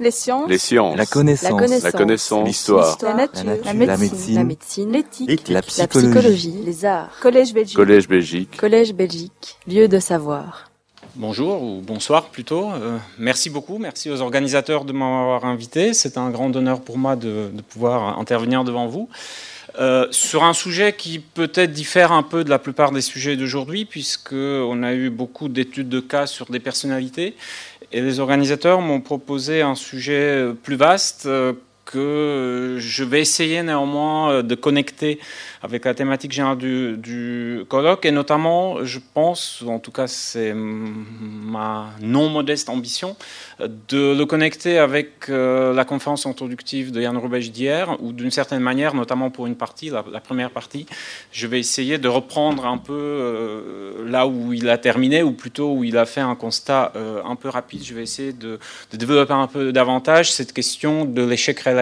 Les sciences. Les sciences. La connaissance. La connaissance. L'histoire. La nature. La nature. La médecine. médecine. La médecine. L'éthique. La La psychologie. psychologie. Les arts. Collège Belgique. Collège Belgique. Collège Belgique. Lieu de savoir. Bonjour ou bonsoir plutôt. Euh, merci beaucoup, merci aux organisateurs de m'avoir invité. C'est un grand honneur pour moi de, de pouvoir intervenir devant vous. Euh, sur un sujet qui peut-être diffère un peu de la plupart des sujets d'aujourd'hui, puisqu'on a eu beaucoup d'études de cas sur des personnalités, et les organisateurs m'ont proposé un sujet plus vaste euh, que je vais essayer néanmoins euh, de connecter avec la thématique générale du, colloque, et notamment, je pense, en tout cas c'est ma non modeste ambition, de le connecter avec euh, la conférence introductive de Yann Rubège d'hier, où d'une certaine manière, notamment pour une partie, la, première partie, je vais essayer de reprendre un peu euh, là où il a terminé, ou plutôt où il a fait un constat euh, un peu rapide. Je vais essayer de, de développer un peu davantage cette question de l'échec relatif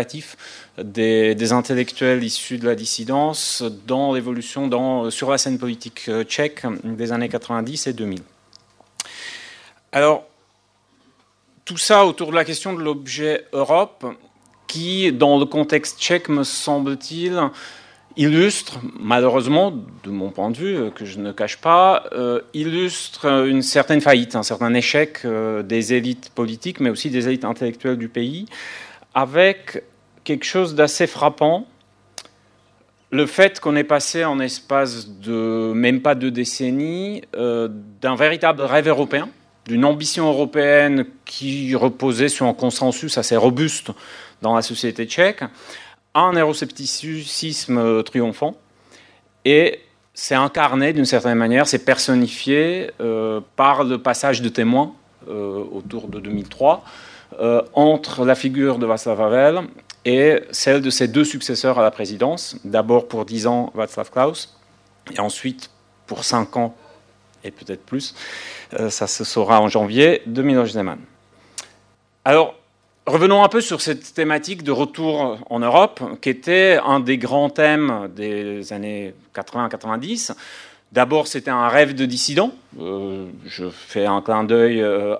des, intellectuels issus de la dissidence dans l'évolution sur la scène politique tchèque des années 90 et 2000. Alors, tout ça autour de la question de l'objet Europe, qui, dans le contexte tchèque, me semble-t-il, illustre, malheureusement, de mon point de vue, que je ne cache pas, euh, illustre une certaine faillite, un certain échec euh, des élites politiques, mais aussi des élites intellectuelles du pays, avec quelque chose d'assez frappant, le fait qu'on ait passé en espace de même pas deux décennies euh, d'un véritable rêve européen, d'une ambition européenne qui reposait sur un consensus assez robuste dans la société tchèque, à un euroscepticisme triomphant. Et c'est incarné d'une certaine manière, c'est personnifié euh, par le passage de témoins euh, autour de 2003 euh, entre la figure de Václav Havel et celle de ses deux successeurs à la présidence, d'abord pour 10 ans Václav Klaus, et ensuite pour 5 ans, et peut-être plus, euh, ça se saura en janvier, de Miloš Zeman. Alors, revenons un peu sur cette thématique de retour en Europe, qui était un des grands thèmes des années 80-90. D'abord, c'était un rêve de dissident. Euh, je fais un clin d'œil euh,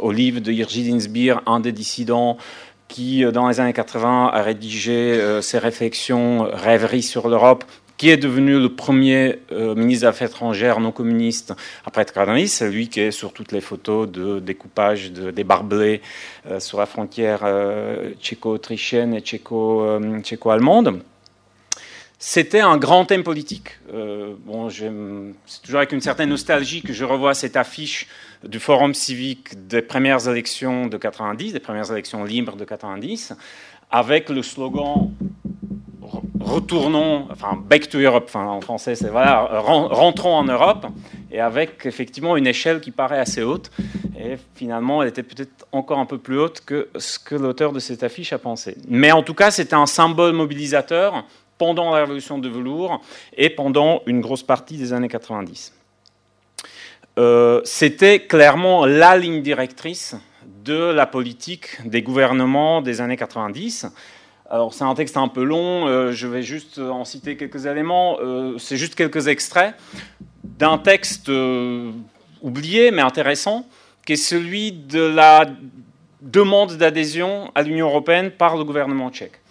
au livre de Jiří Dinsbier, un des dissidents qui, dans les années 80, a rédigé euh, ses réflexions Rêverie sur l'Europe, qui est devenu le premier euh, ministre des Affaires étrangères non communiste après Tkardani. C'est lui qui est sur toutes les photos de découpage de, des barbelés euh, sur la frontière euh, tchéco-autrichienne et tchéco-allemande. C'était un grand thème politique. bon, c'est toujours avec une certaine nostalgie que je revois cette affiche du Forum civique des premières élections de 90, des premières élections libres de 90, avec le slogan retournons, enfin back to Europe, enfin en français c'est voilà, rentrons en Europe, et avec effectivement une échelle qui paraît assez haute, et finalement elle était peut-être encore un peu plus haute que ce que l'auteur de cette affiche a pensé. Mais en tout cas c'était un symbole mobilisateur pendant la révolution de velours et pendant une grosse partie des années 90. Euh, c'était clairement la ligne directrice de la politique des gouvernements des années 90. Alors c'est un texte un peu long, euh, je vais juste en citer quelques éléments. Euh, c'est juste quelques extraits d'un texte oublié mais intéressant, qui est celui de la demande d'adhésion à l'Union européenne par le gouvernement tchèque.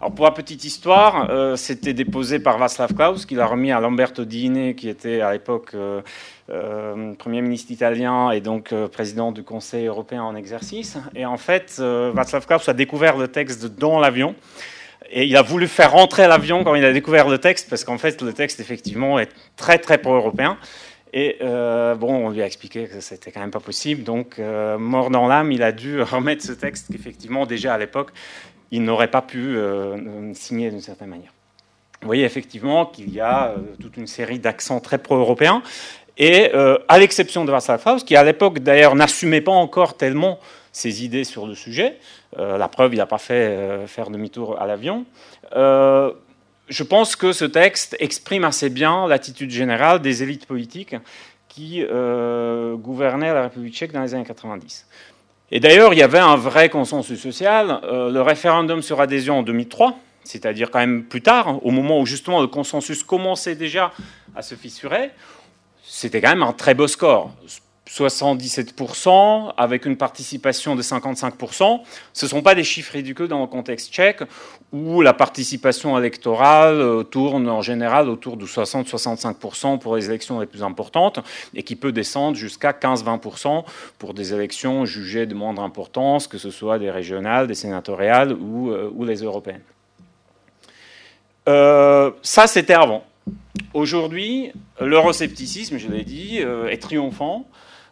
Alors pour la petite histoire, euh, c'était déposé par Václav Klaus, qui l'a remis à Lamberto Dini, qui était à l'époque euh, euh, Premier ministre italien et donc président du Conseil européen en exercice. Et en fait, Václav Klaus a découvert le texte dans l'avion. Et il a voulu faire rentrer l'avion quand il a découvert le texte, parce qu'en fait, le texte, effectivement, est très, très pro-européen. Et bon, on lui a expliqué que c'était quand même pas possible. Donc, mort dans l'âme, il a dû remettre ce texte qu'effectivement, déjà à l'époque, il n'aurait pas pu euh, signer d'une certaine manière. Vous voyez effectivement qu'il y a euh, toute une série d'accents très pro-européens. Et euh, à l'exception de Václav Klaus, qui à l'époque d'ailleurs n'assumait pas encore tellement ses idées sur le sujet, euh, la preuve, il n'a pas fait faire demi-tour à l'avion je pense que ce texte exprime assez bien l'attitude générale des élites politiques qui euh, gouvernaient la République tchèque dans les années 90. Et d'ailleurs, il y avait un vrai consensus social. Euh, le référendum sur adhésion en 2003, c'est-à-dire quand même plus tard, au moment où justement le consensus commençait déjà à se fissurer, c'était quand même un très beau score. 77% avec une participation de 55%. Ce ne sont pas des chiffres ridicules dans le contexte tchèque où la participation électorale euh, tourne en général autour de 60-65% pour les élections les plus importantes et qui peut descendre jusqu'à 15-20% pour des élections jugées de moindre importance, que ce soit des régionales, des sénatoriales ou, euh, les européennes. Euh, ça, c'était avant. Aujourd'hui, l'euroscepticisme, je l'ai dit, est triomphant.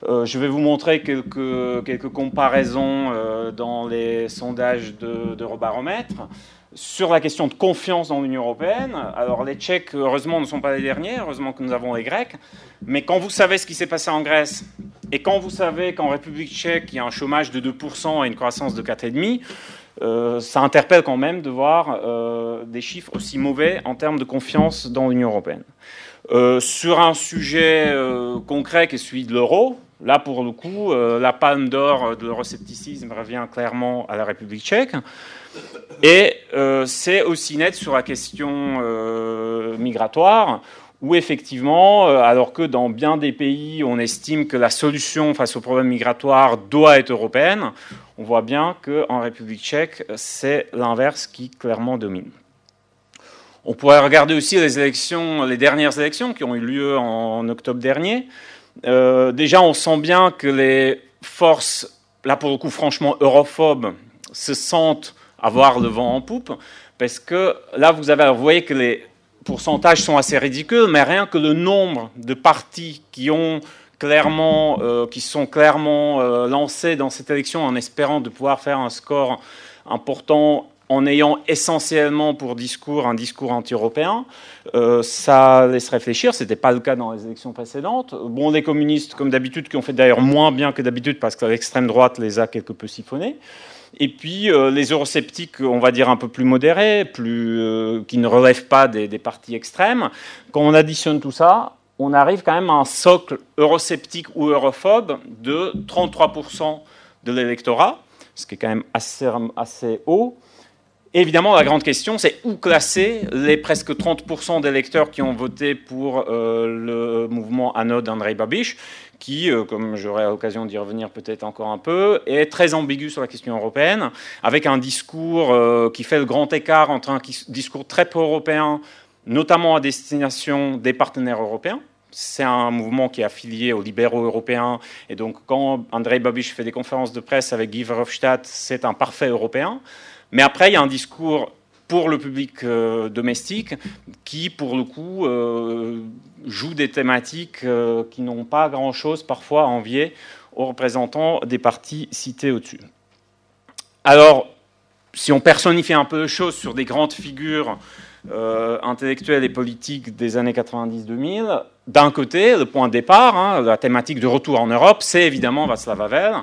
Euh, je vais vous montrer quelques, quelques comparaisons euh, dans les sondages d'Eurobaromètre. sur la question de confiance dans l'Union européenne, alors les Tchèques, heureusement, ne sont pas les derniers, heureusement que nous avons les Grecs, mais quand vous savez ce qui s'est passé en Grèce, et quand vous savez qu'en République tchèque, il y a un chômage de 2% et une croissance de 4,5%, euh, ça interpelle quand même de voir des chiffres aussi mauvais en termes de confiance dans l'Union européenne. sur un sujet concret qui est celui de l'euro, Là, pour le coup, euh, la palme d'or de l'euroscepticisme revient clairement à la République tchèque. Et euh, c'est aussi net sur la question euh, migratoire, où effectivement, alors que dans bien des pays, on estime que la solution face au problème migratoire doit être européenne, on voit bien qu'en République tchèque, c'est l'inverse qui clairement domine. On pourrait regarder aussi les dernières élections qui ont eu lieu en octobre dernier. Euh, déjà, on sent bien que les forces, là pour le coup franchement europhobes, se sentent avoir le vent en poupe, parce que là, vous, avez, vous voyez que les pourcentages sont assez ridicules, mais rien que le nombre de partis qui ont clairement, euh, qui sont clairement euh, lancés dans cette élection en espérant de pouvoir faire un score important en ayant essentiellement pour discours un discours anti-européen. Euh, ça laisse réfléchir, ce n'était pas le cas dans les élections précédentes. Bon, les communistes, comme d'habitude, qui ont fait d'ailleurs moins bien que d'habitude parce que l'extrême droite les a quelque peu siphonnés. Et puis euh, les eurosceptiques, on va dire un peu plus modérés, plus, euh, qui ne relèvent pas des, des partis extrêmes. Quand on additionne tout ça, on arrive quand même à un socle eurosceptique ou europhobe de 33% de l'électorat, ce qui est quand même assez, assez haut évidemment, la grande question, c'est où classer les presque 30% d'électeurs qui ont voté pour euh, le mouvement Anode d'Andrei Babiš, qui, euh, comme j'aurai l'occasion d'y revenir peut-être encore un peu, est très ambigu sur la question européenne, avec un discours euh, qui fait le grand écart entre un discours très pro-européen, notamment à destination des partenaires européens, c'est un mouvement qui est affilié aux libéraux européens. Et donc, quand Andrei Babiš fait des conférences de presse avec Guy Verhofstadt, c'est un parfait européen. Mais après, il y a un discours pour le public euh, domestique qui, pour le coup, euh, joue des thématiques euh, qui n'ont pas grand-chose parfois à envier aux représentants des partis cités au-dessus. Alors, si on personnifie un peu les choses sur des grandes figures intellectuelles et politiques des années 90-2000, d'un côté, le point de départ, hein, la thématique de retour en Europe, c'est évidemment Václav Havel,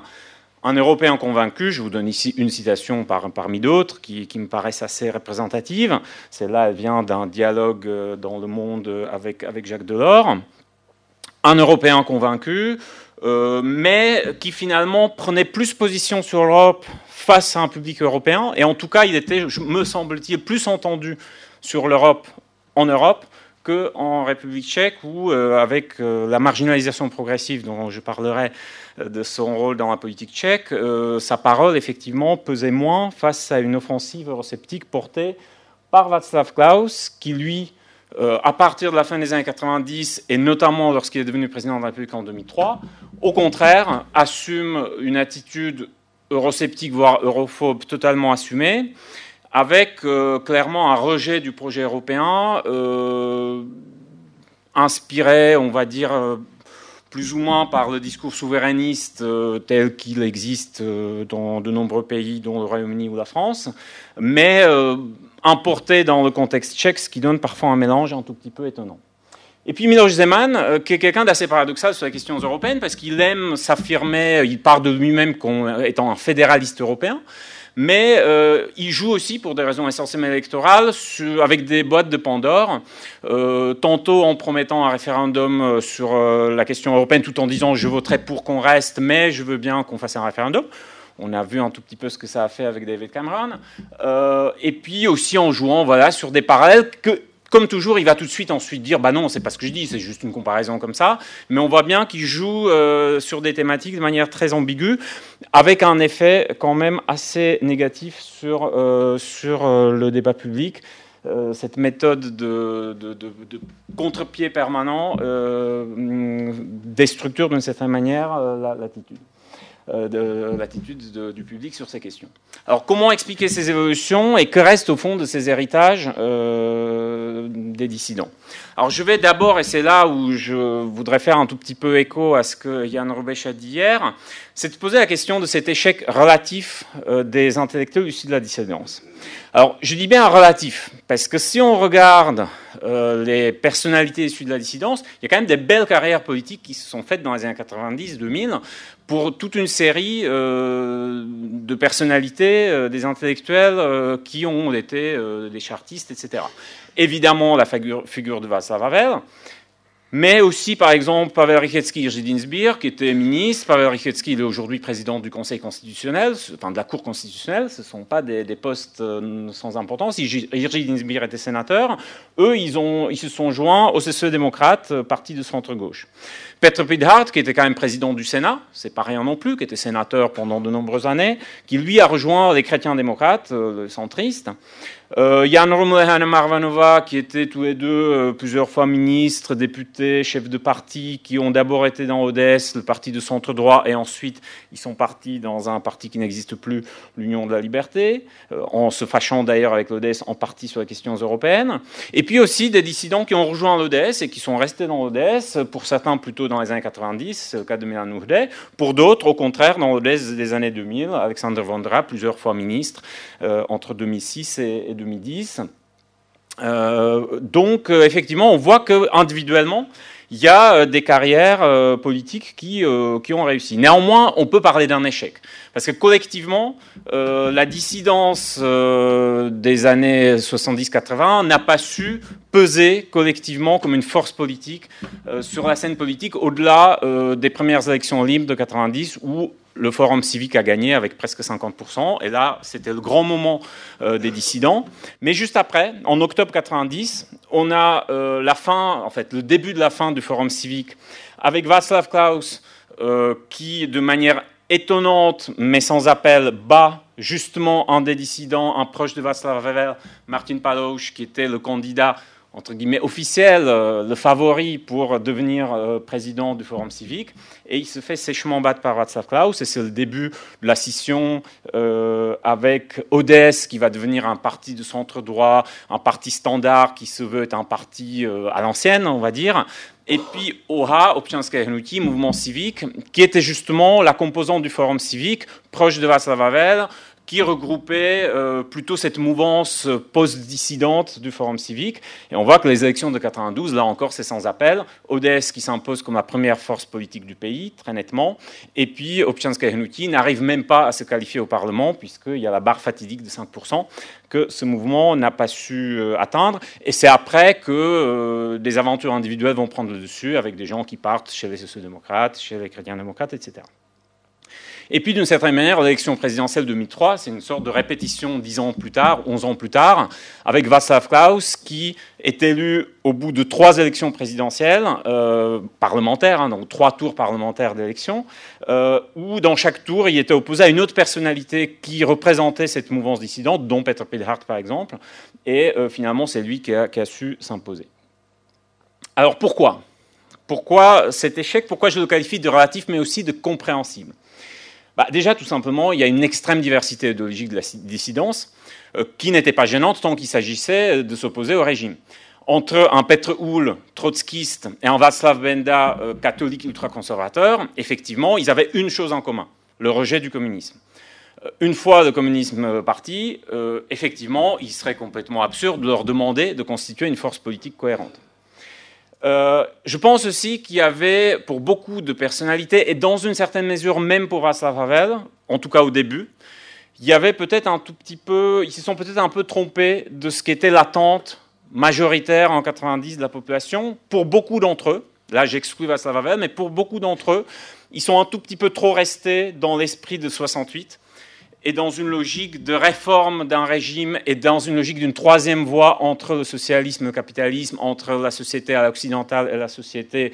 un Européen convaincu, je vous donne ici une citation parmi d'autres qui, me paraissent assez représentatives. Celle-là, elle vient d'un dialogue euh, dans le monde avec, avec Jacques Delors. Un Européen convaincu, euh, mais qui finalement prenait plus position sur l'Europe face à un public européen. Et en tout cas, il était, me semble-t-il, plus entendu sur l'Europe en Europe qu'en République tchèque, où, euh, avec la marginalisation progressive dont je parlerai, de son rôle dans la politique tchèque, euh, sa parole, effectivement, pesait moins face à une offensive eurosceptique portée par Václav Klaus, qui, lui, euh, à partir de la fin des années 90, et notamment lorsqu'il est devenu président de la République en 2003, au contraire, assume une attitude eurosceptique, voire europhobe, totalement assumée, avec euh, clairement un rejet du projet européen, inspiré, on va dire, plus ou moins par le discours souverainiste euh, tel qu'il existe euh, dans de nombreux pays, dont le Royaume-Uni ou la France, mais euh, importé dans le contexte tchèque, ce qui donne parfois un mélange un tout petit peu étonnant. Et puis Miloš Zeman, qui est quelqu'un d'assez paradoxal sur les questions européennes, parce qu'il aime s'affirmer, il part de lui-même comme étant un fédéraliste européen, mais euh, il joue aussi pour des raisons essentiellement électorales avec des boîtes de Pandore, euh, tantôt en promettant un référendum euh, sur la question européenne tout en disant je voterai pour qu'on reste, mais je veux bien qu'on fasse un référendum. On a vu un tout petit peu ce que ça a fait avec David Cameron. et puis aussi en jouant voilà, sur des parallèles que comme toujours, il va tout de suite ensuite dire bah non, c'est pas ce que je dis, c'est juste une comparaison comme ça. Mais on voit bien qu'il joue euh, sur des thématiques de manière très ambiguë, avec un effet quand même assez négatif sur, euh, sur euh, le débat public. cette méthode de, de, contre-pied permanent déstructure d'une certaine manière l'attitude. Euh, de l'attitude du public sur ces questions. Alors comment expliquer ces évolutions et que reste au fond de ces héritages euh, des dissidents? Alors je vais d'abord, et c'est là où je voudrais faire un tout petit peu écho à ce que Yann Rubech a dit hier, c'est de poser la question de cet échec relatif euh, des intellectuels issus de la dissidence. Alors, je dis bien relatif, parce que si on regarde euh, les personnalités issues de la dissidence, il y a quand même des belles carrières politiques qui se sont faites dans les années 90-2000 pour toute une série euh, de personnalités, des intellectuels qui ont été des chartistes, etc. Évidemment, la figure, figure de Václav Havel, mais aussi, par exemple, Pavel Rychetsky Dinsbir, qui était ministre. Pavel Rychetsky, il est aujourd'hui président du Conseil constitutionnel, enfin de la Cour constitutionnelle. Ce ne sont pas des, postes euh, sans importance. Irji Dinsbir était sénateur. Eux, ils, se sont joints au CCE démocrate, euh, parti de centre-gauche. Petr Pidhart, qui était quand même président du Sénat, c'est pas rien non plus, qui était sénateur pendant de nombreuses années, qui lui a rejoint les chrétiens démocrates, euh, les centristes. Euh, Jan et Hanna Marvanova, qui étaient tous les deux euh, plusieurs fois ministres, députés, chefs de parti, qui ont d'abord été dans ODS, le parti de centre droit, et ensuite ils sont partis dans un parti qui n'existe plus, l'Union de la Liberté, euh, en se fâchant d'ailleurs avec l'ODS en partie sur les questions européennes. Et puis aussi des dissidents qui ont rejoint l'ODS et qui sont restés dans l'ODS, pour certains plutôt dans les années 90, c'est le cas de Milan Nourdet, pour d'autres au contraire dans l'ODS des années 2000, Alexander Vondra, plusieurs fois ministre, entre 2006 et 2010. Euh, donc, euh, effectivement, on voit que individuellement, il y a euh, des carrières politiques qui, ont réussi. Néanmoins, on peut parler d'un échec. Parce que collectivement, la dissidence des années 70-80 n'a pas su peser collectivement comme une force politique sur la scène politique au-delà des premières élections libres de 90 où le Forum civique a gagné avec presque 50%, et là, c'était le grand moment euh, des dissidents. Mais juste après, en octobre 90, on a euh, la fin, en fait, le début de la fin du Forum civique, avec Václav Klaus, euh, qui, de manière étonnante, mais sans appel, bat justement un des dissidents, un proche de Václav Havel, Martin Palouche, qui était le candidat entre guillemets officiel, euh, le favori pour devenir euh, président du Forum civique, et il se fait sèchement battre par Václav Klaus, et c'est le début de la scission euh, avec ODS, qui va devenir un parti de centre droit, un parti standard qui se veut être un parti à l'ancienne, on va dire, et puis OHA, Občianske hnutí, mouvement civique, qui était justement la composante du Forum civique, proche de Václav Havel, qui regroupait euh, plutôt cette mouvance post-dissidente du Forum civique. Et on voit que les élections de 92, là encore, c'est sans appel. ODS qui s'impose comme la première force politique du pays, très nettement. Et puis Občianska Hnuti n'arrive même pas à se qualifier au Parlement, puisqu'il y a la barre fatidique de 5% que ce mouvement n'a pas su euh, atteindre. Et c'est après que euh, des aventures individuelles vont prendre le dessus, avec des gens qui partent chez les sociodémocrates, chez les chrétiens démocrates, etc. Et puis, d'une certaine manière, l'élection présidentielle 2003, c'est une sorte de répétition dix ans plus tard, onze ans plus tard, avec Václav Klaus, qui est élu au bout de trois élections présidentielles, euh, parlementaires, hein, donc trois tours parlementaires d'élection, euh, où dans chaque tour, il était opposé à une autre personnalité qui représentait cette mouvance dissidente, dont Peter Pilhart, par exemple, et euh, finalement, c'est lui qui a, qui a su s'imposer. Alors pourquoi? Pourquoi cet échec? Pourquoi je le qualifie de relatif, mais aussi de compréhensible? Bah, déjà, tout simplement, il y a une extrême diversité idéologique de la dissidence euh, qui n'était pas gênante tant qu'il s'agissait de s'opposer au régime. Entre un Petr Houl, trotskiste, et un Václav Benda, euh, catholique ultra-conservateur, effectivement, ils avaient une chose en commun, le rejet du communisme. Euh, une fois le communisme parti, effectivement, il serait complètement absurde de leur demander de constituer une force politique cohérente. Euh, je pense aussi qu'il y avait, pour beaucoup de personnalités, et dans une certaine mesure même pour Václav Havel, en tout cas au début, il y avait peut-être un tout petit peu, ils se sont peut-être un peu trompés de ce qu'était l'attente majoritaire en 90 de la population. Pour beaucoup d'entre eux, là j'exclus Václav Havel, mais pour beaucoup d'entre eux, ils sont un tout petit peu trop restés dans l'esprit de 68 et dans une logique de réforme d'un régime et dans une logique d'une troisième voie entre le socialisme et le capitalisme, entre la société à l'occidentale et la société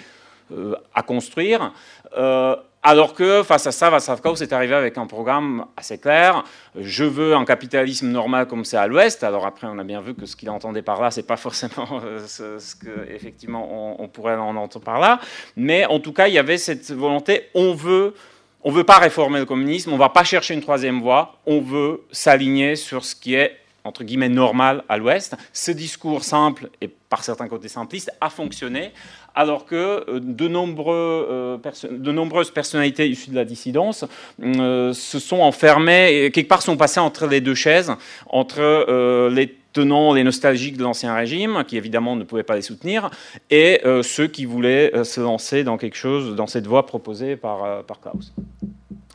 euh, à construire. Euh, alors que face à ça, Václav Klaus est arrivé avec un programme assez clair. Je veux un capitalisme normal comme c'est à l'Ouest. Alors après, on a bien vu que ce qu'il entendait par là, c'est pas forcément euh, ce, ce que on, pourrait en entendre par là. Mais en tout cas, il y avait cette volonté. On veut on ne veut pas réformer le communisme, on ne va pas chercher une troisième voie, on veut s'aligner sur ce qui est, entre guillemets, normal à l'Ouest. Ce discours simple et par certains côtés simpliste a fonctionné, alors que euh, euh, de nombreuses personnalités issues de la dissidence euh, se sont enfermées, et quelque part sont passées entre les deux chaises, entre les tenants, les nostalgiques de l'ancien régime, qui évidemment ne pouvaient pas les soutenir, et euh, ceux qui voulaient euh, se lancer dans quelque chose, dans cette voie proposée par, euh, par Klaus.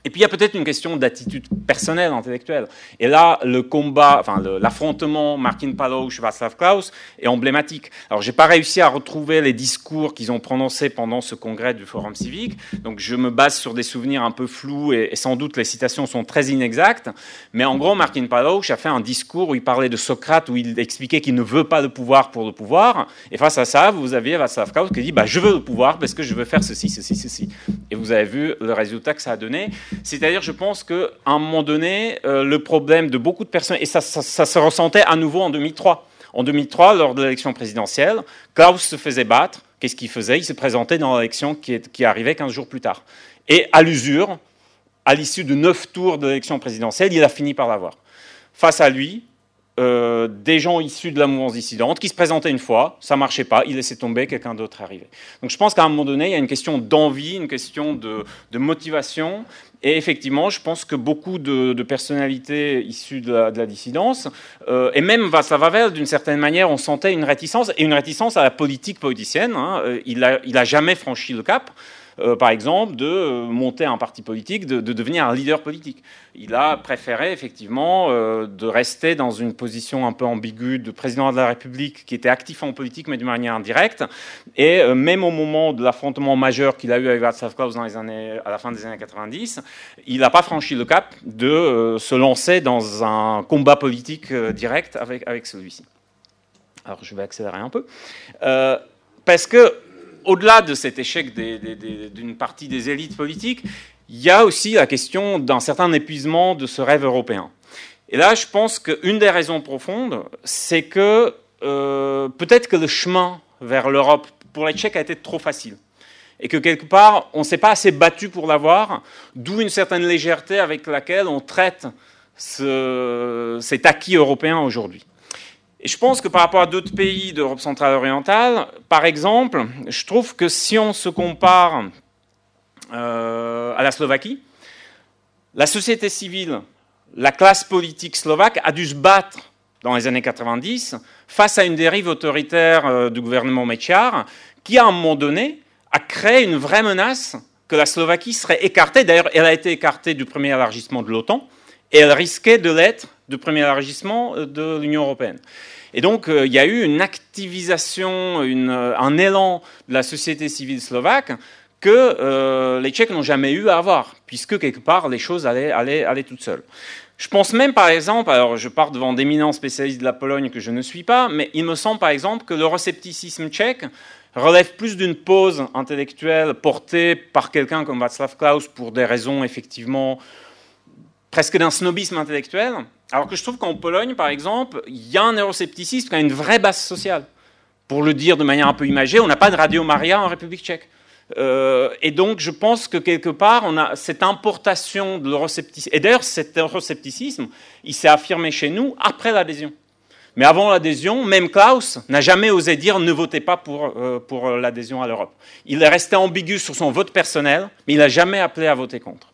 Et puis il y a peut-être une question d'attitude personnelle, intellectuelle. Et là, le combat, enfin l'affrontement Martin Palouche, Václav Klaus est emblématique. Alors j'ai pas réussi à retrouver les discours qu'ils ont prononcés pendant ce congrès du Forum civique, donc je me base sur des souvenirs un peu flous et, sans doute les citations sont très inexactes. Mais en gros, Martin Palouche a fait un discours où il parlait de Socrate, où il expliquait qu'il ne veut pas le pouvoir pour le pouvoir. Et face à ça, vous aviez Václav Klaus qui dit bah, je veux le pouvoir parce que je veux faire ceci, ceci, ceci. Et vous avez vu le résultat que ça a donné. C'est-à-dire, je pense qu'à un moment donné, euh, le problème de beaucoup de personnes, et ça, se ressentait à nouveau en 2003. En 2003, lors de l'élection présidentielle, Klaus se faisait battre. Qu'est-ce qu'il faisait? Il se présentait dans l'élection qui, qui, arrivait 15 jours plus tard. Et à l'usure, à l'issue de neuf tours de l'élection présidentielle, il a fini par l'avoir. Face à lui, euh, des gens issus de la mouvance dissidente qui se présentaient une fois, ça marchait pas, ils laissaient tomber, quelqu'un d'autre arrivait. Donc je pense qu'à un moment donné, il y a une question d'envie, une question de, motivation. Et effectivement, je pense que beaucoup de, personnalités issues de la, de la dissidence, euh, et même Václav Havel, d'une certaine manière, on sentait une réticence, et une réticence à la politique politicienne. Hein. Il n'a il a jamais franchi le cap. Euh, par exemple, de euh, monter un parti politique, de, de, devenir un leader politique. Il a préféré effectivement euh, de rester dans une position un peu ambiguë de président de la République qui était actif en politique mais d'une manière indirecte. Et même au moment de l'affrontement majeur qu'il a eu avec Václav Klaus dans les années, à la fin des années 90, il n'a pas franchi le cap de se lancer dans un combat politique direct avec, avec celui-ci. Alors je vais accélérer un peu. parce que au-delà de cet échec d'une partie des élites politiques, il y a aussi la question d'un certain épuisement de ce rêve européen. Et là, je pense qu'une des raisons profondes, c'est que euh, peut-être que le chemin vers l'Europe pour les Tchèques a été trop facile. Et que quelque part, on ne s'est pas assez battu pour l'avoir, d'où une certaine légèreté avec laquelle on traite ce, cet acquis européen aujourd'hui. Et je pense que par rapport à d'autres pays d'Europe centrale orientale, par exemple, je trouve que si on se compare euh, à la Slovaquie, la société civile, la classe politique slovaque a dû se battre dans les années 90 face à une dérive autoritaire euh, du gouvernement Mečiar qui, à un moment donné, a créé une vraie menace que la Slovaquie serait écartée. D'ailleurs, elle a été écartée du premier élargissement de l'OTAN et elle risquait de l'être du premier élargissement euh, de l'Union européenne. Et donc, euh, il y a eu une activisation, euh, un élan de la société civile slovaque que euh, les Tchèques n'ont jamais eu à avoir, puisque quelque part, les choses allaient, toutes seules. Je pense même, par exemple, alors je pars devant d'éminents spécialistes de la Pologne que je ne suis pas, mais il me semble, par exemple, que l'euroscepticisme tchèque relève plus d'une pause intellectuelle portée par quelqu'un comme Václav Klaus pour des raisons effectivement presque d'un snobisme intellectuel, alors que je trouve qu'en Pologne, par exemple, il y a un euroscepticisme qui a une vraie base sociale. Pour le dire de manière un peu imagée, on n'a pas de Radio Maria en République tchèque. Euh, et donc, je pense que quelque part, on a cette importation de l'euroscepticisme. Et d'ailleurs, cet euroscepticisme, il s'est affirmé chez nous après l'adhésion. Mais avant l'adhésion, même Klaus n'a jamais osé dire ne votez pas pour, euh, pour l'adhésion à l'Europe. Il est resté ambigu sur son vote personnel, mais il n'a jamais appelé à voter contre.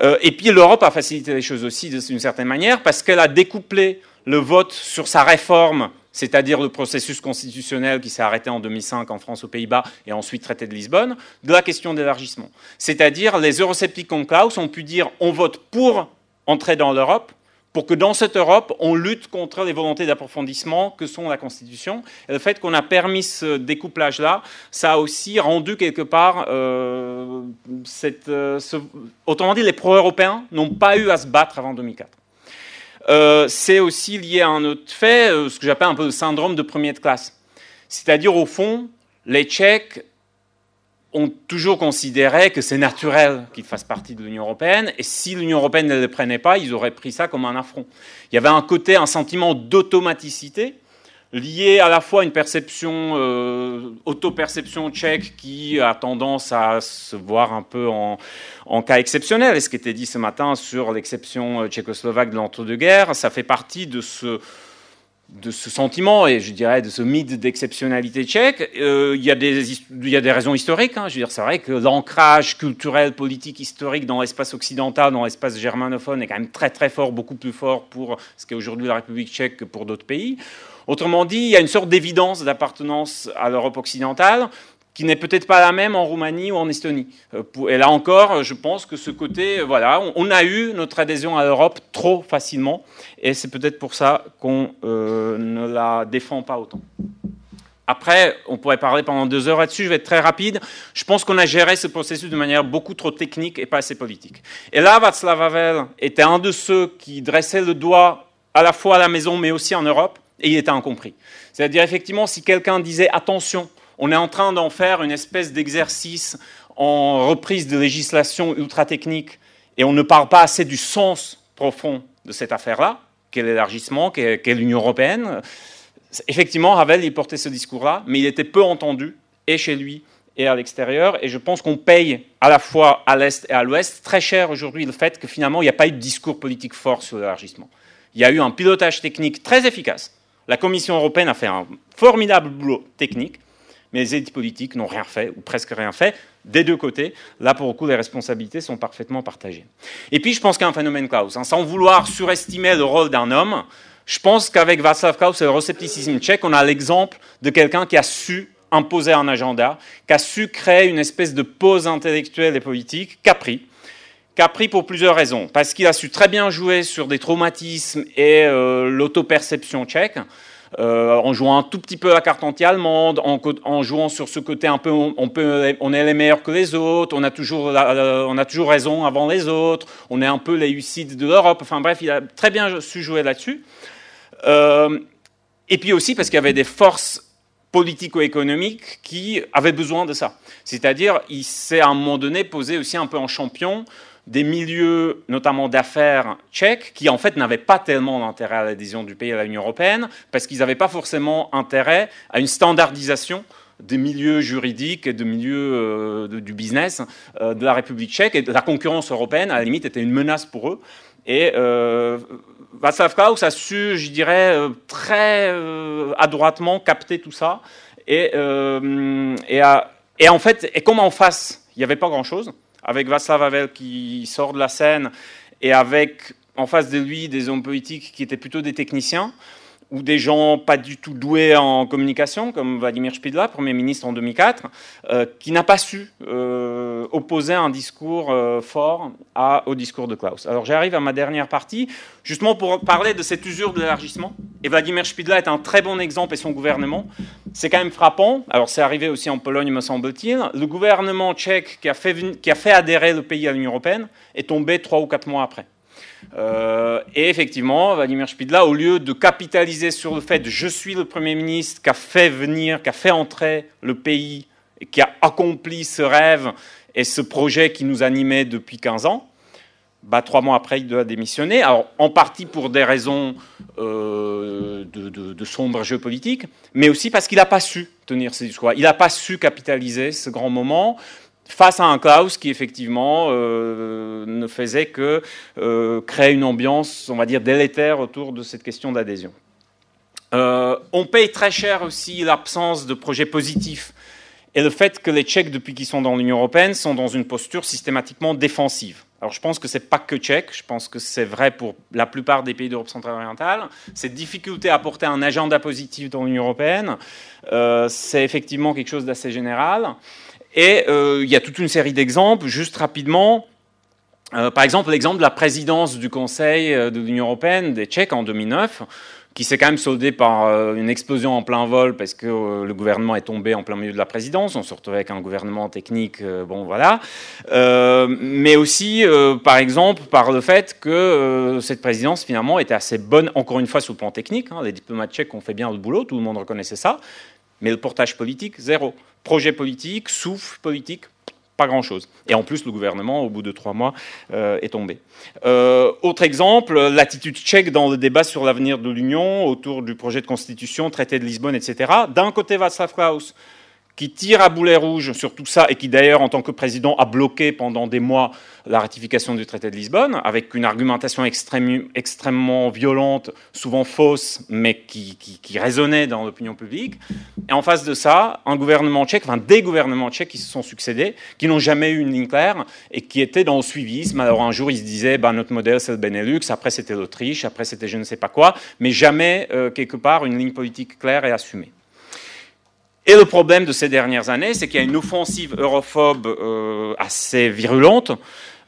Euh, et puis l'Europe a facilité les choses aussi d'une certaine manière parce qu'elle a découplé le vote sur sa réforme, c'est-à-dire le processus constitutionnel qui s'est arrêté en 2005 en France, aux Pays-Bas et ensuite traité de Lisbonne, de la question d'élargissement. C'est-à-dire les eurosceptiques comme Klaus ont pu dire on vote pour entrer dans l'Europe pour que dans cette Europe, on lutte contre les volontés d'approfondissement que sont la Constitution. Et le fait qu'on a permis ce découplage-là, ça a aussi rendu quelque part, euh, euh, autrement dit, les pro-européens n'ont pas eu à se battre avant 2004. Euh, c'est aussi lié à un autre fait, ce que j'appelle un peu le syndrome de premier de classe. C'est-à-dire, au fond, les Tchèques ont toujours considéré que c'est naturel qu'ils fassent partie de l'Union européenne, et si l'Union européenne ne les prenait pas, ils auraient pris ça comme un affront. Il y avait un côté, un sentiment d'automaticité, lié à la fois à une perception, euh, auto-perception tchèque qui a tendance à se voir un peu en, cas exceptionnel. Et ce qui était dit ce matin sur l'exception euh, tchécoslovaque de l'entre-deux-guerres, ça fait partie de ce de ce sentiment et je dirais de ce mythe d'exceptionnalité tchèque, euh, il, y a des, il y a des raisons historiques. Hein. Je veux dire, c'est vrai que l'ancrage culturel, politique, historique dans l'espace occidental, dans l'espace germanophone est quand même très très fort, beaucoup plus fort pour ce qu'est aujourd'hui la République tchèque que pour d'autres pays. Autrement dit, il y a une sorte d'évidence d'appartenance à l'Europe occidentale qui n'est peut-être pas la même en Roumanie ou en Estonie. Euh, et là encore, je pense que ce côté, euh, voilà, on a eu notre adhésion à l'Europe trop facilement, et c'est peut-être pour ça qu'on euh, ne la défend pas autant. Après, on pourrait parler pendant deux heures là-dessus, je vais être très rapide. Je pense qu'on a géré ce processus de manière beaucoup trop technique et pas assez politique. Et là, Václav Havel était un de ceux qui dressait le doigt à la fois à la maison, mais aussi en Europe, et il était incompris. C'est-à-dire, effectivement, si quelqu'un disait attention, on est en train d'en faire une espèce d'exercice en reprise de législation ultra technique et on ne parle pas assez du sens profond de cette affaire-là, quel élargissement, quelle l'Union européenne. Effectivement, Havel, il portait ce discours-là, mais il était peu entendu, et chez lui, et à l'extérieur. Et je pense qu'on paye à la fois à l'Est et à l'Ouest très cher aujourd'hui le fait que finalement, il n'y a pas eu de discours politique fort sur l'élargissement. Il y a eu un pilotage technique très efficace. La Commission européenne a fait un formidable boulot technique, mais les élites politiques n'ont rien fait, ou presque rien fait, des deux côtés. Là, pour le coup, les responsabilités sont parfaitement partagées. Et puis, je pense qu'il y a un phénomène Klaus. Hein. Sans vouloir surestimer le rôle d'un homme, je pense qu'avec Václav Klaus et le euroscepticisme tchèque, on a l'exemple de quelqu'un qui a su imposer un agenda, qui a su créer une espèce de pause intellectuelle et politique, qu'a pris, qu'a pris pour plusieurs raisons. Parce qu'il a su très bien jouer sur des traumatismes et euh, l'autoperception tchèque. Euh, en jouant un tout petit peu la carte anti-allemande, en, jouant sur ce côté un peu on, peut, on est les meilleurs que les autres, on a, toujours, on a toujours raison avant les autres, on est un peu les hucides de l'Europe. Enfin bref, il a très bien su jouer là-dessus. Euh, et puis aussi parce qu'il y avait des forces politico-économiques qui avaient besoin de ça. C'est-à-dire, il s'est à un moment donné posé aussi un peu en champion des milieux, notamment d'affaires tchèques, qui en fait n'avaient pas tellement d'intérêt à l'adhésion du pays à l'Union européenne, parce qu'ils n'avaient pas forcément intérêt à une standardisation des milieux juridiques et des milieux euh, du business euh, de la République tchèque. Et la concurrence européenne, à la limite, était une menace pour eux. Et euh, Václav Klaus a su, je dirais, euh, très adroitement capter tout ça. Et en fait, et comme en face, il n'y avait pas grand-chose, avec Václav Havel qui sort de la scène et avec en face de lui des hommes politiques qui étaient plutôt des techniciens ou des gens pas du tout doués en communication, comme Vladimir Spidla, Premier ministre en 2004, euh, qui n'a pas su euh, opposer un discours euh, fort au discours de Klaus. Alors j'arrive à ma dernière partie, justement pour parler de cette usure de l'élargissement. Et Vladimir Spidla est un très bon exemple et son gouvernement. C'est quand même frappant. Alors c'est arrivé aussi en Pologne, me semble-t-il. Le gouvernement tchèque qui a fait adhérer le pays à l'Union européenne est tombé trois ou quatre mois après. Euh, et effectivement, Vladimir Spidla, au lieu de capitaliser sur le fait je suis le Premier ministre qui a fait venir, qui a fait entrer le pays, et qui a accompli ce rêve et ce projet qui nous animait depuis 15 ans, bah, trois mois après, il doit démissionner. Alors, en partie pour des raisons euh, de, de, sombre géopolitique, mais aussi parce qu'il n'a pas su tenir ses discours. Il n'a pas su capitaliser ce grand moment face à un Klaus qui effectivement euh, ne faisait que euh, créer une ambiance, on va dire, délétère autour de cette question d'adhésion. Euh, on paye très cher aussi l'absence de projets positifs et le fait que les Tchèques, depuis qu'ils sont dans l'Union européenne, sont dans une posture systématiquement défensive. Alors je pense que ce n'est pas que tchèque, je pense que c'est vrai pour la plupart des pays d'Europe centrale orientale. Cette difficulté à porter un agenda positif dans l'Union européenne, c'est effectivement quelque chose d'assez général. Et euh, il y a toute une série d'exemples, juste rapidement. par exemple, l'exemple de la présidence du Conseil de l'Union européenne des Tchèques en 2009 qui s'est quand même soldé par euh, une explosion en plein vol parce que euh, le gouvernement est tombé en plein milieu de la présidence. On se retrouvait avec un gouvernement technique, euh, bon voilà. mais aussi, par exemple, par le fait que cette présidence finalement était assez bonne, encore une fois sur le plan technique. Hein. les diplomates tchèques ont fait bien le boulot, tout le monde reconnaissait ça. Mais le portage politique, zéro. Projet politique, souffle politique, pas grand-chose. Et en plus, le gouvernement, au bout de trois mois, euh, est tombé. Euh, autre exemple, l'attitude tchèque dans le débat sur l'avenir de l'Union, autour du projet de constitution, traité de Lisbonne, etc. D'un côté, Václav Klaus, qui tire à boulet rouge sur tout ça et qui d'ailleurs, en tant que président, a bloqué pendant des mois la ratification du traité de Lisbonne, avec une argumentation extrêmement violente, souvent fausse, mais qui, résonnait dans l'opinion publique. Et en face de ça, un gouvernement tchèque, enfin des gouvernements tchèques qui se sont succédés, qui n'ont jamais eu une ligne claire et qui étaient dans le suivisme. Alors un jour, ils se disaient, bah, notre modèle, c'est le Benelux, après c'était l'Autriche, après c'était je ne sais pas quoi, mais jamais, euh, quelque part, une ligne politique claire et assumée. Et le problème de ces dernières années, c'est qu'il y a une offensive europhobe euh, assez virulente,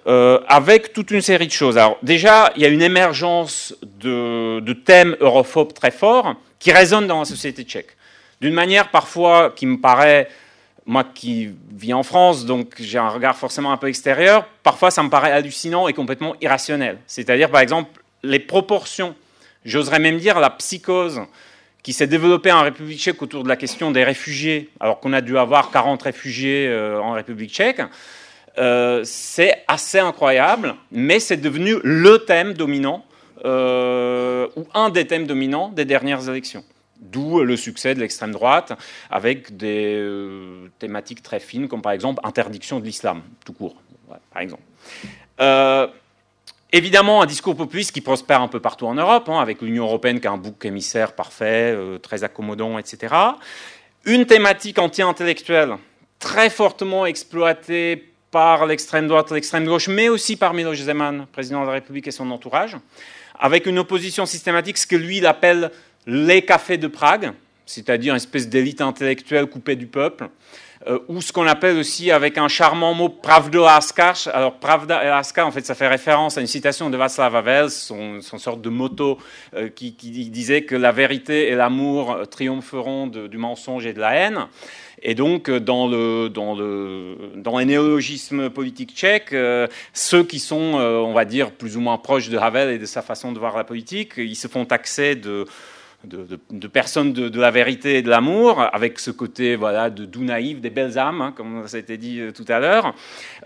euh, avec toute une série de choses. Alors déjà, il y a une émergence de, de thèmes europhobes très forts qui résonnent dans la société tchèque. D'une manière parfois qui me paraît, moi qui vis en France, donc j'ai un regard forcément un peu extérieur, parfois ça me paraît hallucinant et complètement irrationnel. C'est-à-dire par exemple les proportions, j'oserais même dire la psychose qui s'est développé en République tchèque autour de la question des réfugiés, alors qu'on a dû avoir 40 réfugiés euh, en République tchèque, euh, c'est assez incroyable, mais c'est devenu le thème dominant, euh, ou un des thèmes dominants des dernières élections. D'où le succès de l'extrême droite, avec des thématiques très fines, comme par exemple interdiction de l'islam, tout court, par exemple. Évidemment, un discours populiste qui prospère un peu partout en Europe, hein, avec l'Union européenne qui a un bouc émissaire parfait, euh, très accommodant, etc. Une thématique anti-intellectuelle très fortement exploitée par l'extrême droite, l'extrême gauche, mais aussi par Miloš Zeman, président de la République et son entourage, avec une opposition systématique, ce que lui il appelle les cafés de Prague, c'est-à-dire une espèce d'élite intellectuelle coupée du peuple, euh, ou ce qu'on appelle aussi avec un charmant mot Pravda Askar. Alors Pravda et Askar, en fait, ça fait référence à une citation de Václav Havel, son, sorte de motto euh, qui, disait que la vérité et l'amour triompheront du mensonge et de la haine. Et donc, dans, le, dans, le, dans les néologismes politiques tchèques, euh, ceux qui sont, on va dire, plus ou moins proches de Havel et de sa façon de voir la politique, ils se font taxer de de, personnes de, la vérité et de l'amour, avec ce côté voilà, de doux naïf, des belles âmes, hein, comme ça a été dit euh, tout à l'heure.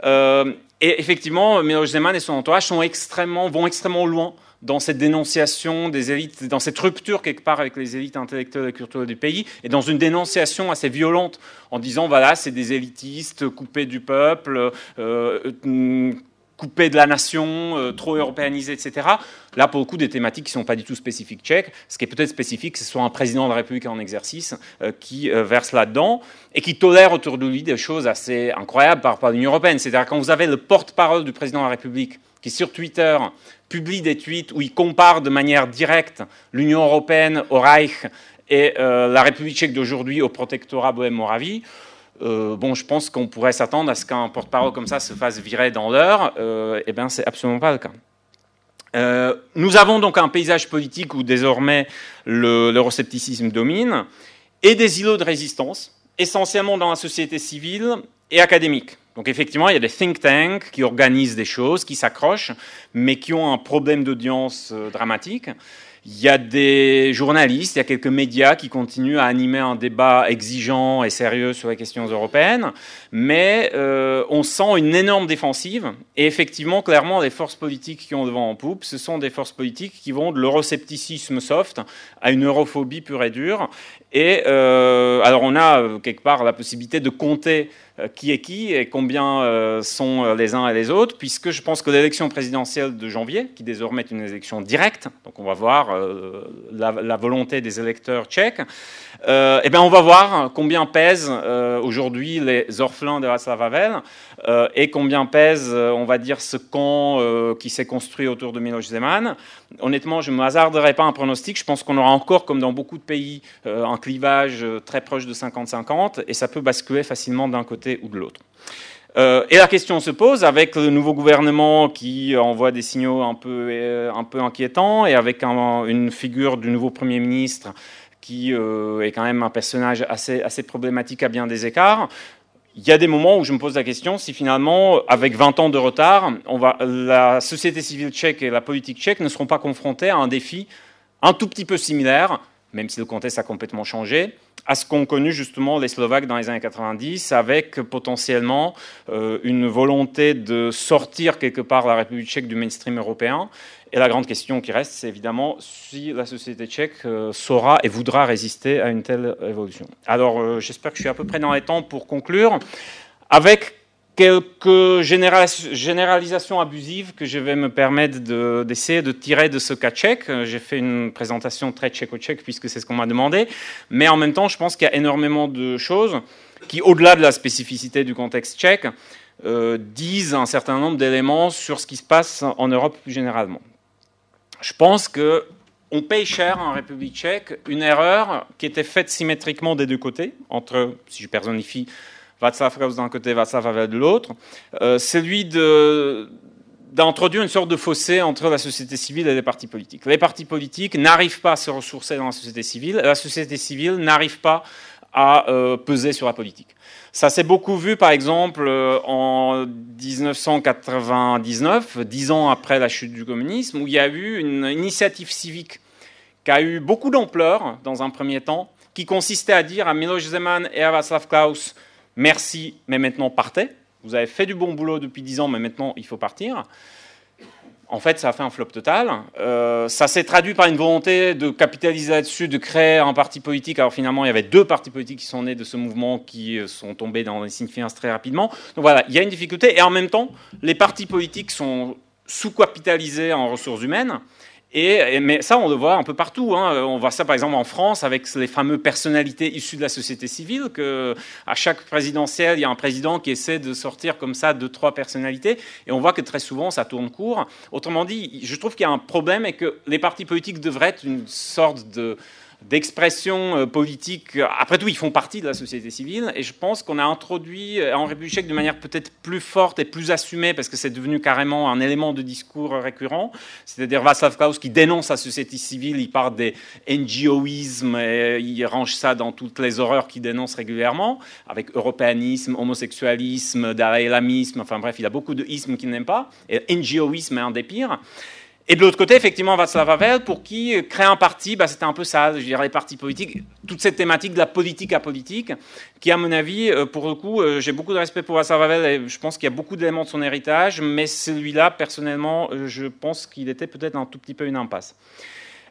Euh, et effectivement, Miloš Zeman et son entourage vont extrêmement loin dans cette dénonciation des élites, dans cette rupture quelque part avec les élites intellectuelles et culturelles du pays, et dans une dénonciation assez violente en disant voilà, c'est des élitistes coupés du peuple, euh, coupé de la nation, euh, trop européanisé, etc. Là, pour le coup, des thématiques qui ne sont pas du tout spécifiques tchèques. Ce qui est peut-être spécifique, c'est soit un président de la République en exercice euh, qui euh, verse là-dedans et qui tolère autour de lui des choses assez incroyables par rapport à l'Union européenne. C'est-à-dire quand vous avez le porte-parole du président de la République qui, sur Twitter, publie des tweets où il compare de manière directe l'Union européenne au Reich et la République tchèque d'aujourd'hui au protectorat Bohème-Moravie, euh, bon, je pense qu'on pourrait s'attendre à ce qu'un porte-parole comme ça se fasse virer dans l'heure. Euh, eh bien, c'est absolument pas le cas. Euh, nous avons donc un paysage politique où désormais l'euroscepticisme domine et des îlots de résistance, essentiellement dans la société civile et académique. Donc effectivement, il y a des think tanks qui organisent des choses, qui s'accrochent, mais qui ont un problème d'audience dramatique. Il y a des journalistes, il y a quelques médias qui continuent à animer un débat exigeant et sérieux sur les questions européennes, mais euh, on sent une énorme défensive. Et effectivement, clairement, les forces politiques qui ont le vent en poupe, ce sont des forces politiques qui vont de l'euroscepticisme soft à une europhobie pure et dure. Et euh, alors, on a euh, quelque part la possibilité de compter qui est qui et combien sont les uns et les autres, puisque je pense que l'élection présidentielle de janvier, qui désormais est une élection directe, donc on va voir la, volonté des électeurs tchèques, eh bien on va voir combien pèsent aujourd'hui les orphelins de Václav Havel et combien pèse, on va dire, ce camp qui s'est construit autour de Miloš Zeman. Honnêtement, je ne me hasarderai pas un pronostic. Je pense qu'on aura encore, comme dans beaucoup de pays, un clivage très proche de 50-50 et ça peut basculer facilement d'un côté ou de l'autre. Euh, et la question se pose avec le nouveau gouvernement qui envoie des signaux un peu, euh, un peu inquiétants et avec une figure du nouveau Premier ministre qui euh, est quand même un personnage assez, assez problématique à bien des écarts. Il y a des moments où je me pose la question si finalement, avec 20 ans de retard, la société civile tchèque et la politique tchèque ne seront pas confrontées à un défi un tout petit peu similaire, même si le contexte a complètement changé, à ce qu'ont connu justement les Slovaques dans les années 90, avec potentiellement euh, une volonté de sortir quelque part la République tchèque du mainstream européen. Et la grande question qui reste, c'est évidemment si la société tchèque euh, saura et voudra résister à une telle évolution. Alors euh, j'espère que je suis à peu près dans les temps pour conclure, avec quelques généralisations abusives que je vais me permettre d'essayer de, tirer de ce cas tchèque. J'ai fait une présentation très tchéco-tchèque puisque c'est ce qu'on m'a demandé, mais en même temps, je pense qu'il y a énormément de choses qui, au-delà de la spécificité du contexte tchèque, euh, disent un certain nombre d'éléments sur ce qui se passe en Europe plus généralement. Je pense que on paye cher en République tchèque une erreur qui était faite symétriquement des deux côtés, entre, si je personnifie, Václav Klaus d'un côté, Václav Havel de l'autre, euh, celui d'introduire une sorte de fossé entre la société civile et les partis politiques. Les partis politiques n'arrivent pas à se ressourcer dans la société civile, la société civile n'arrive pas à euh, peser sur la politique. Ça s'est beaucoup vu, par exemple, euh, en 1999, dix ans après la chute du communisme, où il y a eu une initiative civique qui a eu beaucoup d'ampleur dans un premier temps, qui consistait à dire à Miloš Zeman et à Václav Klaus merci, mais maintenant partez. Vous avez fait du bon boulot depuis 10 ans, mais maintenant il faut partir. En fait, ça a fait un flop total. Euh, ça s'est traduit par une volonté de capitaliser là-dessus, de créer un parti politique. Alors finalement, il y avait deux partis politiques qui sont nés de ce mouvement, qui euh, sont tombés dans les significances très rapidement. Donc voilà, il y a une difficulté. Et en même temps, les partis politiques sont sous-capitalisés en ressources humaines. Mais ça, on le voit un peu partout. Hein. On voit ça, par exemple, en France, avec les fameuses personnalités issues de la société civile, que à chaque présidentielle, il y a un président qui essaie de sortir comme ça deux, trois personnalités. Et on voit que très souvent, ça tourne court. Autrement dit, je trouve qu'il y a un problème et que les partis politiques devraient être une sorte de d'expression euh, politique. Après tout, ils font partie de la société civile, et je pense qu'on a introduit euh, en République tchèque de manière peut-être plus forte et plus assumée, parce que c'est devenu carrément un élément de discours récurrent. C'est-à-dire Václav Klaus qui dénonce la société civile, il parle des NGOismes, et il range ça dans toutes les horreurs qu'il dénonce régulièrement, avec européanisme, homosexualisme, dalaïlamisme, enfin bref, il a beaucoup de ismes qu'il n'aime pas, et NGOisme est un des pires. Et de l'autre côté, effectivement, Václav Havel, pour qui euh, créer un parti, bah, c'était un peu ça, je dirais, les partis politiques, toute cette thématique de la politique à politique, qui, à mon avis, euh, pour le coup, euh, j'ai beaucoup de respect pour Václav Havel, et je pense qu'il y a beaucoup d'éléments de son héritage, mais celui-là, personnellement, je pense qu'il était peut-être un tout petit peu une impasse.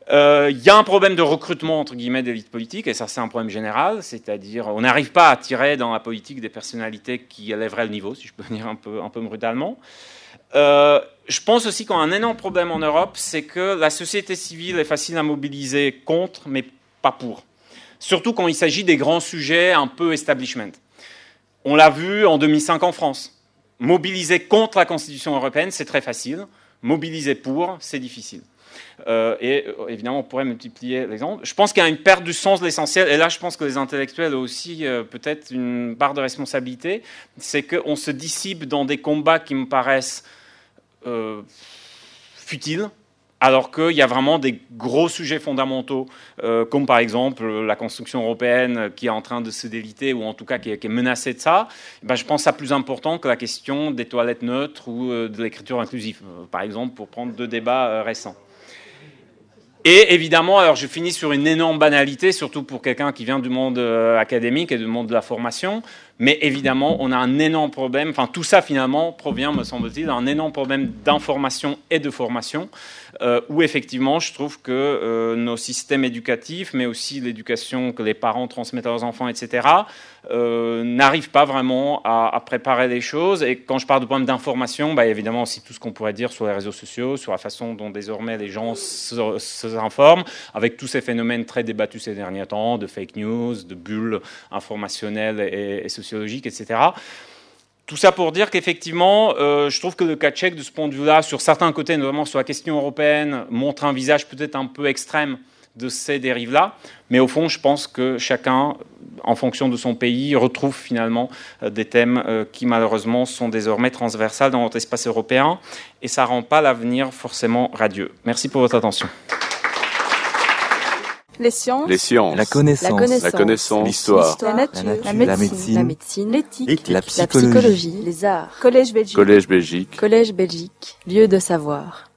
Il y a un problème de recrutement, entre guillemets, d'élite politique, et ça, c'est un problème général, c'est-à-dire, on n'arrive pas à attirer dans la politique des personnalités qui élèveraient le niveau, si je peux dire un peu, un peu brutalement. Euh, je pense aussi qu'on a un énorme problème en Europe, c'est que la société civile est facile à mobiliser contre, mais pas pour. Surtout quand il s'agit des grands sujets un peu establishment. On l'a vu en 2005 en France. Mobiliser contre la Constitution européenne, c'est très facile. Mobiliser pour, c'est difficile. Euh, et euh, évidemment, on pourrait multiplier les exemples. Je pense qu'il y a une perte du sens de l'essentiel. Et là, je pense que les intellectuels ont aussi peut-être une part de responsabilité. C'est qu'on se dissipe dans des combats qui me paraissent euh, futile, alors qu'il y a vraiment des gros sujets fondamentaux, euh, comme par exemple la construction européenne qui est en train de se déliter, ou en tout cas qui est, menacée de ça, ben, je pense c'est plus important que la question des toilettes neutres ou euh, de l'écriture inclusive, par exemple, pour prendre deux débats récents. Et évidemment, alors je finis sur une énorme banalité, surtout pour quelqu'un qui vient du monde académique et du monde de la formation. Mais évidemment, on a un énorme problème. Enfin, tout ça finalement provient, me semble-t-il, d'un énorme problème d'information et de formation, euh, où effectivement, je trouve que euh, nos systèmes éducatifs, mais aussi l'éducation que les parents transmettent à leurs enfants, etc., euh, n'arrivent pas vraiment à, préparer les choses. Et quand je parle de problème d'information, bah, évidemment aussi tout ce qu'on pourrait dire sur les réseaux sociaux, sur la façon dont désormais les gens s'informent, avec tous ces phénomènes très débattus ces derniers temps, de fake news, de bulles informationnelles et, et sociales etc. Tout ça pour dire qu'effectivement, euh, je trouve que le cas tchèque, de ce point de vue-là, sur certains côtés, notamment sur la question européenne, montre un visage peut-être un peu extrême de ces dérives-là. Mais au fond, je pense que chacun, en fonction de son pays, retrouve finalement des thèmes qui malheureusement sont désormais transversales dans notre espace européen. Et ça ne rend pas l'avenir forcément radieux. Merci pour votre attention. Les sciences. Les sciences. La connaissance. La connaissance. L'histoire. La nature. La nature. La La médecine. médecine. La médecine. L'éthique. La La psychologie. psychologie. Les arts. Collège Belgique. Collège Belgique. Collège Belgique. Lieu de savoir.